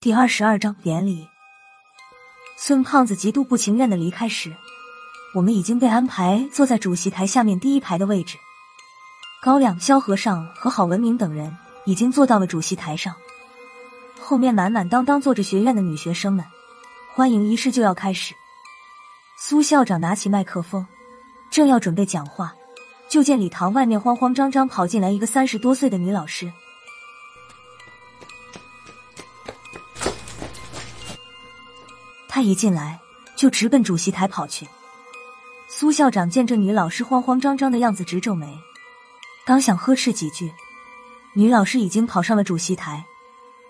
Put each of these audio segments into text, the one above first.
第二十二章典礼。孙胖子极度不情愿的离开时，我们已经被安排坐在主席台下面第一排的位置。高亮、萧和尚和郝文明等人已经坐到了主席台上，后面满满当当坐着学院的女学生们。欢迎仪式就要开始。苏校长拿起麦克风，正要准备讲话，就见礼堂外面慌慌张张跑进来一个三十多岁的女老师。她一进来就直奔主席台跑去。苏校长见这女老师慌慌张张的样子，直皱眉，刚想呵斥几句，女老师已经跑上了主席台，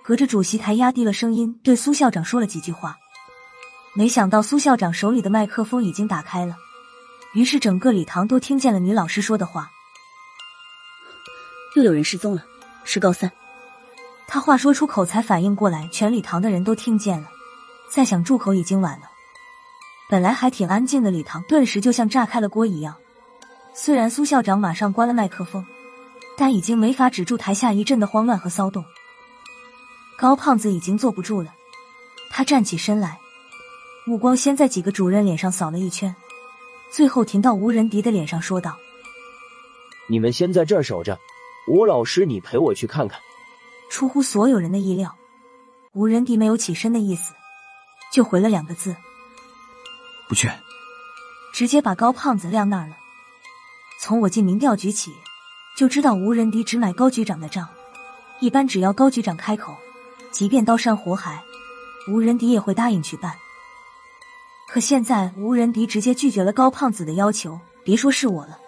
隔着主席台压低了声音对苏校长说了几句话。没想到苏校长手里的麦克风已经打开了，于是整个礼堂都听见了女老师说的话。又有人失踪了，是高三。他话说出口才反应过来，全礼堂的人都听见了。再想住口已经晚了。本来还挺安静的礼堂，顿时就像炸开了锅一样。虽然苏校长马上关了麦克风，但已经没法止住台下一阵的慌乱和骚动。高胖子已经坐不住了，他站起身来。目光先在几个主任脸上扫了一圈，最后停到吴仁迪的脸上，说道：“你们先在这儿守着，吴老师，你陪我去看看。”出乎所有人的意料，吴仁迪没有起身的意思，就回了两个字：“不去。”直接把高胖子晾那儿了。从我进民调局起，就知道吴仁迪只买高局长的账，一般只要高局长开口，即便刀山火海，吴仁迪也会答应去办。可现在吴仁迪直接拒绝了高胖子的要求，别说是我了，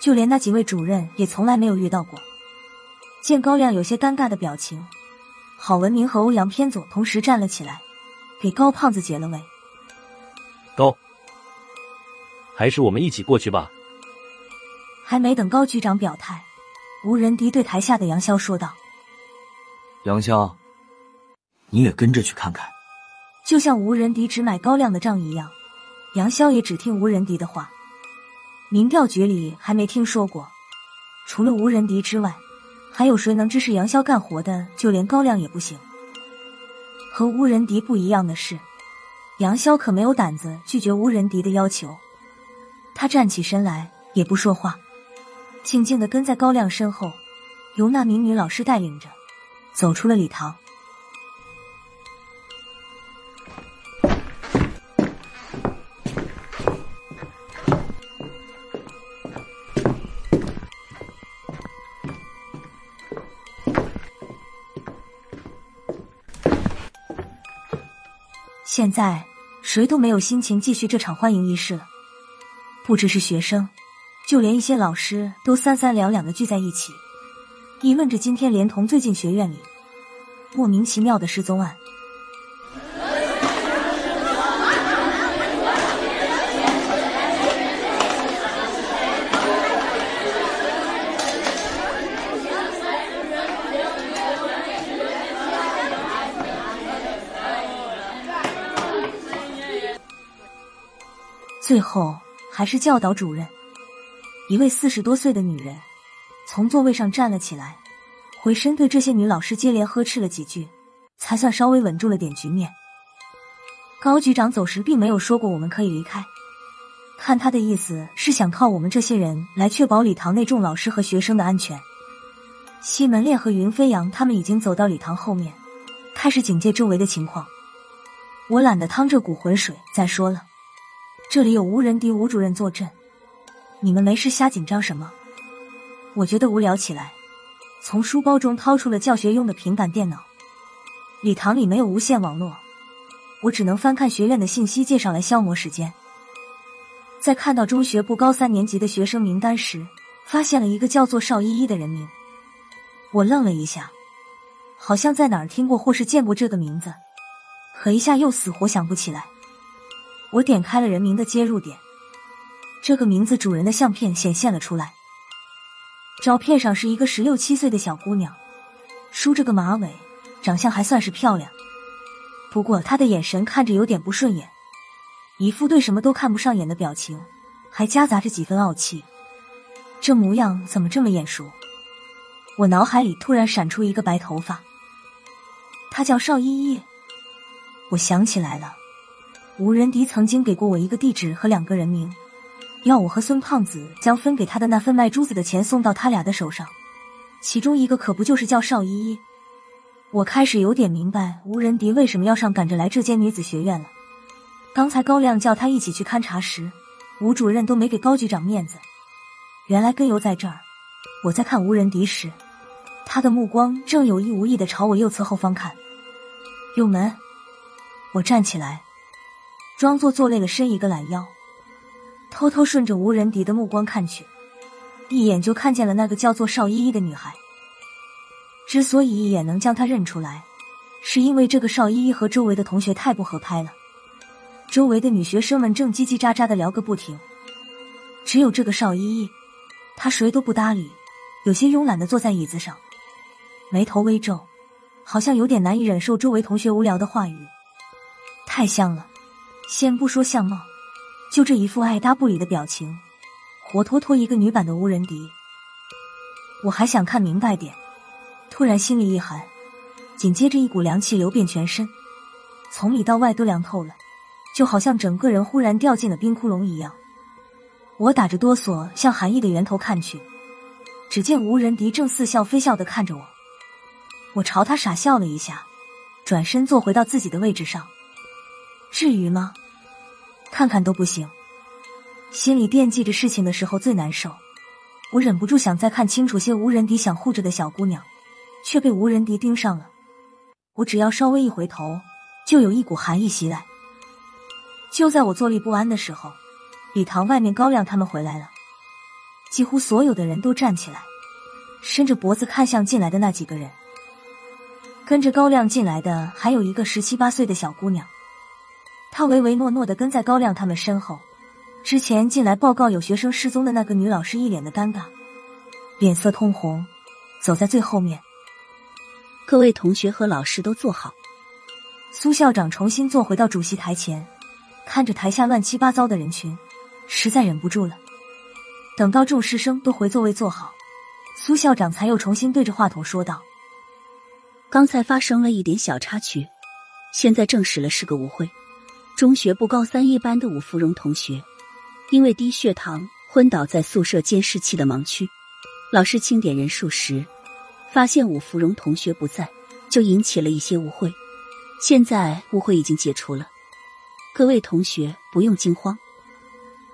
就连那几位主任也从来没有遇到过。见高亮有些尴尬的表情，郝文明和欧阳偏左同时站了起来，给高胖子解了围。高，还是我们一起过去吧。还没等高局长表态，吴仁迪对台下的杨潇说道：“杨潇，你也跟着去看看。”就像吴仁迪只买高亮的账一样，杨潇也只听吴仁迪的话。民调局里还没听说过，除了吴仁迪之外，还有谁能支持杨潇干活的？就连高亮也不行。和吴仁迪不一样的是，杨潇可没有胆子拒绝吴仁迪的要求。他站起身来，也不说话，静静的跟在高亮身后，由那名女老师带领着，走出了礼堂。现在谁都没有心情继续这场欢迎仪式了，不只是学生，就连一些老师都三三两两的聚在一起，议论着今天连同最近学院里莫名其妙的失踪案。最后还是教导主任，一位四十多岁的女人，从座位上站了起来，回身对这些女老师接连呵斥了几句，才算稍微稳住了点局面。高局长走时并没有说过我们可以离开，看他的意思是想靠我们这些人来确保礼堂内众老师和学生的安全。西门烈和云飞扬他们已经走到礼堂后面，开始警戒周围的情况。我懒得趟这股浑水再说了。这里有吴仁迪吴主任坐镇，你们没事瞎紧张什么？我觉得无聊起来，从书包中掏出了教学用的平板电脑。礼堂里没有无线网络，我只能翻看学院的信息介绍来消磨时间。在看到中学部高三年级的学生名单时，发现了一个叫做邵依依的人名。我愣了一下，好像在哪儿听过或是见过这个名字，可一下又死活想不起来。我点开了人名的接入点，这个名字主人的相片显现了出来。照片上是一个十六七岁的小姑娘，梳着个马尾，长相还算是漂亮。不过她的眼神看着有点不顺眼，一副对什么都看不上眼的表情，还夹杂着几分傲气。这模样怎么这么眼熟？我脑海里突然闪出一个白头发。她叫邵依依。我想起来了，吴仁迪曾经给过我一个地址和两个人名，要我和孙胖子将分给他的那份卖珠子的钱送到他俩的手上，其中一个可不就是叫邵依依。我开始有点明白吴仁迪为什么要上赶着来这间女子学院了。刚才高亮叫他一起去勘察时，吴主任都没给高局长面子。原来根由在这儿。我在看吴仁迪时，他的目光正有意无意的朝我右侧后方看。右门。我站起来，装作坐累了，伸一个懒腰，偷偷顺着吴仁迪的目光看去，一眼就看见了那个叫做邵依依的女孩。之所以一眼能将她认出来，是因为这个邵依依和周围的同学太不合拍了。周围的女学生们正叽叽喳喳的聊个不停，只有这个邵依依，她谁都不搭理，有些慵懒的坐在椅子上，眉头微皱，好像有点难以忍受周围同学无聊的话语。太像了，先不说相貌，就这一副爱搭不理的表情，活脱脱一个女版的吴仁迪。我还想看明白点，突然心里一寒，紧接着一股凉气流遍全身，从里到外都凉透了，就好像整个人忽然掉进了冰窟窿一样。我打着哆嗦向寒意的源头看去，只见吴仁迪正似笑非笑的看着我，我朝他傻笑了一下，转身坐回到自己的位置上。至于吗？看看都不行。心里惦记着事情的时候最难受，我忍不住想再看清楚些无人敌想护着的小姑娘，却被无人敌盯上了。我只要稍微一回头，就有一股寒意袭来。就在我坐立不安的时候，礼堂外面高亮他们回来了，几乎所有的人都站起来，伸着脖子看向进来的那几个人。跟着高亮进来的还有一个十七八岁的小姑娘。他唯唯诺诺的跟在高亮他们身后，之前进来报告有学生失踪的那个女老师一脸的尴尬，脸色通红，走在最后面。各位同学和老师都坐好。苏校长重新坐回到主席台前，看着台下乱七八糟的人群，实在忍不住了。等到众师生都回座位坐好，苏校长才又重新对着话筒说道：“刚才发生了一点小插曲，现在证实了是个误会。”中学部高三一班的武芙蓉同学，因为低血糖昏倒在宿舍监视器的盲区。老师清点人数时，发现武芙蓉同学不在，就引起了一些误会。现在误会已经解除了，各位同学不用惊慌。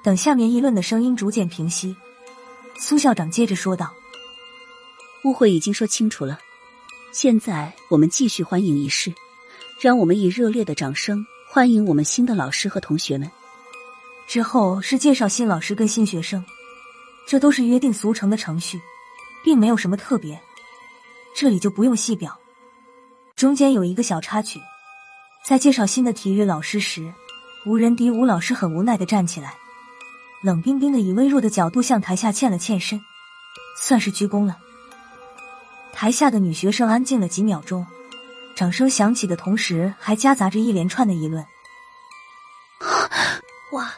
等下面议论的声音逐渐平息，苏校长接着说道：“误会已经说清楚了，现在我们继续欢迎仪式，让我们以热烈的掌声。”欢迎我们新的老师和同学们。之后是介绍新老师跟新学生，这都是约定俗成的程序，并没有什么特别，这里就不用细表。中间有一个小插曲，在介绍新的体育老师时，吴仁迪吴老师很无奈的站起来，冷冰冰的以微弱的角度向台下欠了欠身，算是鞠躬了。台下的女学生安静了几秒钟。掌声响起的同时，还夹杂着一连串的议论。哇，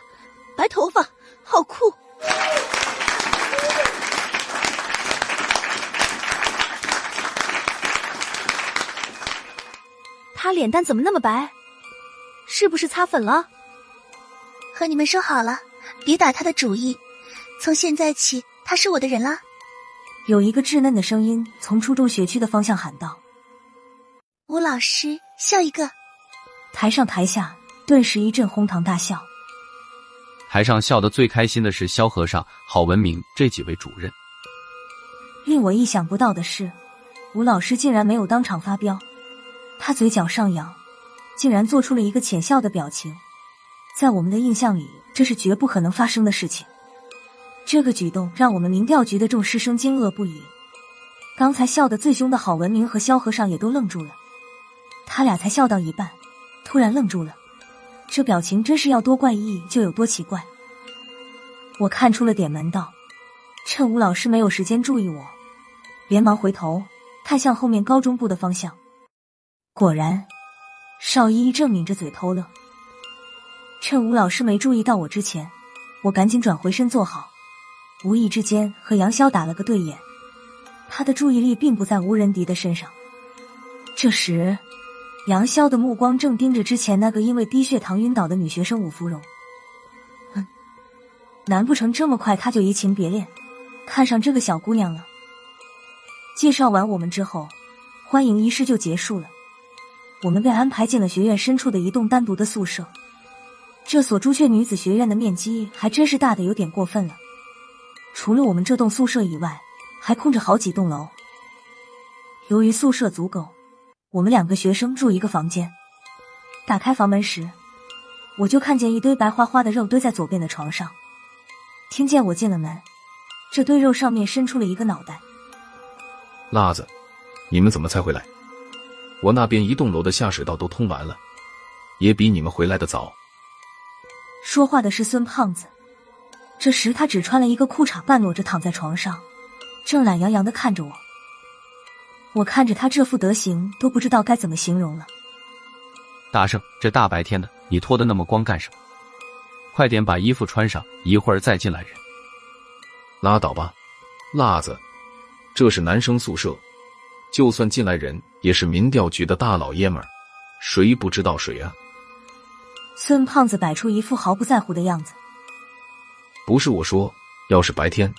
白头发，好酷！他脸蛋怎么那么白？是不是擦粉了？和你们说好了，别打他的主意。从现在起，他是我的人了。有一个稚嫩的声音从初中学区的方向喊道。吴老师笑一个，台上台下顿时一阵哄堂大笑。台上笑得最开心的是萧和尚、郝文明这几位主任。令我意想不到的是，吴老师竟然没有当场发飙，他嘴角上扬，竟然做出了一个浅笑的表情。在我们的印象里，这是绝不可能发生的事情。这个举动让我们民调局的众师生惊愕不已。刚才笑得最凶的郝文明和萧和尚也都愣住了。他俩才笑到一半，突然愣住了，这表情真是要多怪异就有多奇怪。我看出了点门道，趁吴老师没有时间注意我，连忙回头看向后面高中部的方向。果然，邵依依正抿着嘴偷乐。趁吴老师没注意到我之前，我赶紧转回身坐好，无意之间和杨潇打了个对眼。他的注意力并不在吴仁迪的身上。这时。杨潇的目光正盯着之前那个因为低血糖晕倒的女学生武芙蓉。嗯，难不成这么快他就移情别恋，看上这个小姑娘了？介绍完我们之后，欢迎仪式就结束了。我们被安排进了学院深处的一栋单独的宿舍。这所朱雀女子学院的面积还真是大的有点过分了。除了我们这栋宿舍以外，还空着好几栋楼。由于宿舍足够，我们两个学生住一个房间。打开房门时，我就看见一堆白花花的肉堆在左边的床上。听见我进了门，这堆肉上面伸出了一个脑袋。辣子，你们怎么才回来？我那边一栋楼的下水道都通完了，也比你们回来的早。说话的是孙胖子。这时他只穿了一个裤衩，半裸着躺在床上，正懒洋洋的看着我。我看着他这副德行，都不知道该怎么形容了。大圣，这大白天的，你脱的那么光干什么？快点把衣服穿上，一会儿再进来人。拉倒吧，辣子，这是男生宿舍，就算进来人，也是民调局的大老爷们儿，谁不知道谁啊？孙胖子摆出一副毫不在乎的样子。不是我说，要是白天，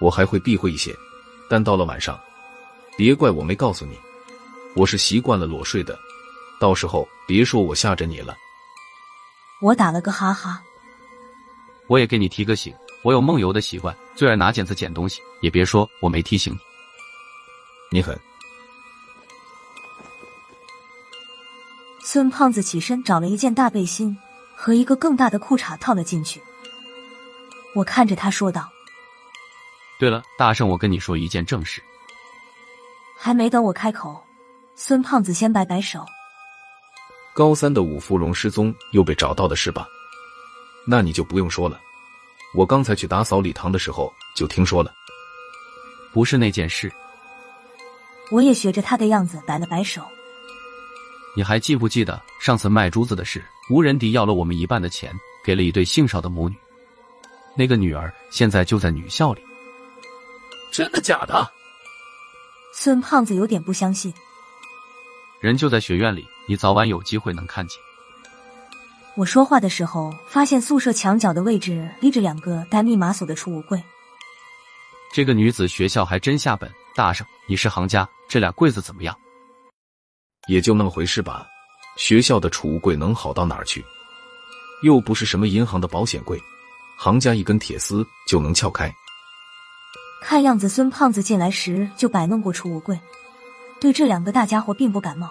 我还会避讳一些，但到了晚上，别怪我没告诉你，我是习惯了裸睡的，到时候别说我吓着你了。我打了个哈哈。我也给你提个醒，我有梦游的习惯，最爱拿剪子剪东西，也别说我没提醒你。你狠。孙胖子起身找了一件大背心和一个更大的裤衩套了进去。我看着他说道：“对了，大圣，我跟你说一件正事。”还没等我开口，孙胖子先摆摆手：“高三的五芙蓉失踪又被找到的是吧？那你就不用说了，我刚才去打扫礼堂的时候就听说了。不是那件事。”我也学着他的样子摆了摆手：“你还记不记得上次卖珠子的事？吴仁迪要了我们一半的钱，给了一对姓邵的母女。”那个女儿现在就在女校里，真的假的？孙胖子有点不相信。人就在学院里，你早晚有机会能看见。我说话的时候，发现宿舍墙角的位置立着两个带密码锁的储物柜。这个女子学校还真下本。大圣，你是行家，这俩柜子怎么样？也就那么回事吧。学校的储物柜能好到哪儿去？又不是什么银行的保险柜。行家一根铁丝就能撬开。看样子孙胖子进来时就摆弄过储物柜，对这两个大家伙并不感冒。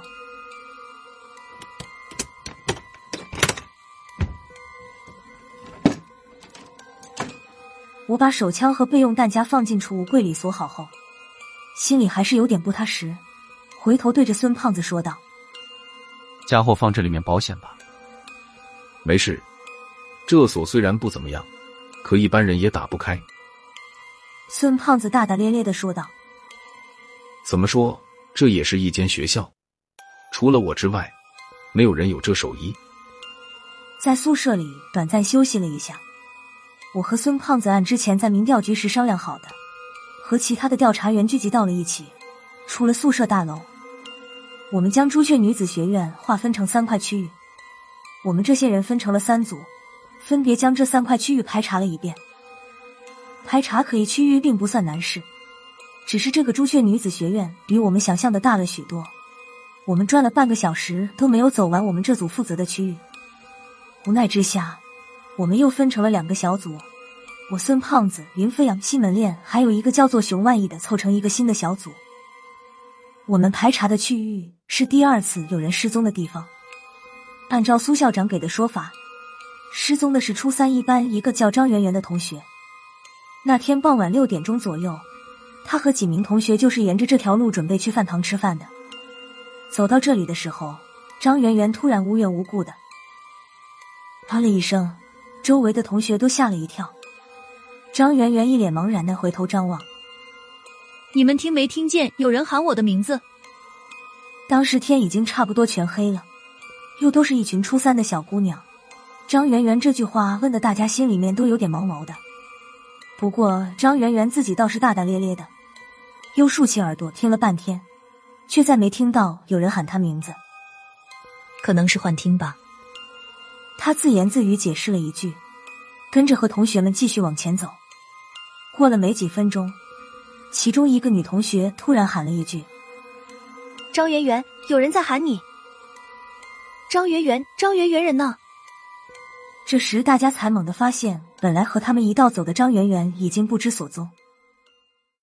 我把手枪和备用弹夹放进储物柜里锁好后，心里还是有点不踏实。回头对着孙胖子说道：“家伙放这里面保险吧？没事。”这锁虽然不怎么样，可一般人也打不开。孙胖子大大咧咧的说道：“怎么说，这也是一间学校，除了我之外，没有人有这手艺。”在宿舍里短暂休息了一下，我和孙胖子按之前在民调局时商量好的，和其他的调查员聚集到了一起，出了宿舍大楼。我们将朱雀女子学院划分成三块区域，我们这些人分成了三组。分别将这三块区域排查了一遍，排查可疑区域并不算难事，只是这个朱雀女子学院比我们想象的大了许多。我们转了半个小时都没有走完我们这组负责的区域，无奈之下，我们又分成了两个小组。我孙胖子、云飞扬、西门恋，还有一个叫做熊万亿的，凑成一个新的小组。我们排查的区域是第二次有人失踪的地方。按照苏校长给的说法。失踪的是初三一班一个叫张圆圆的同学。那天傍晚六点钟左右，他和几名同学就是沿着这条路准备去饭堂吃饭的。走到这里的时候，张媛媛突然无缘无故的啊了一声，周围的同学都吓了一跳。张媛媛一脸茫然的回头张望：“你们听没听见有人喊我的名字？”当时天已经差不多全黑了，又都是一群初三的小姑娘。张媛媛这句话问的大家心里面都有点毛毛的，不过张圆圆自己倒是大大咧咧的，又竖起耳朵听了半天，却再没听到有人喊她名字。可能是幻听吧。他自言自语解释了一句，跟着和同学们继续往前走。过了没几分钟，其中一个女同学突然喊了一句：“张圆圆，有人在喊你！”张圆圆，张圆圆人呢？这时大家才猛地发现，本来和他们一道走的张圆圆已经不知所踪。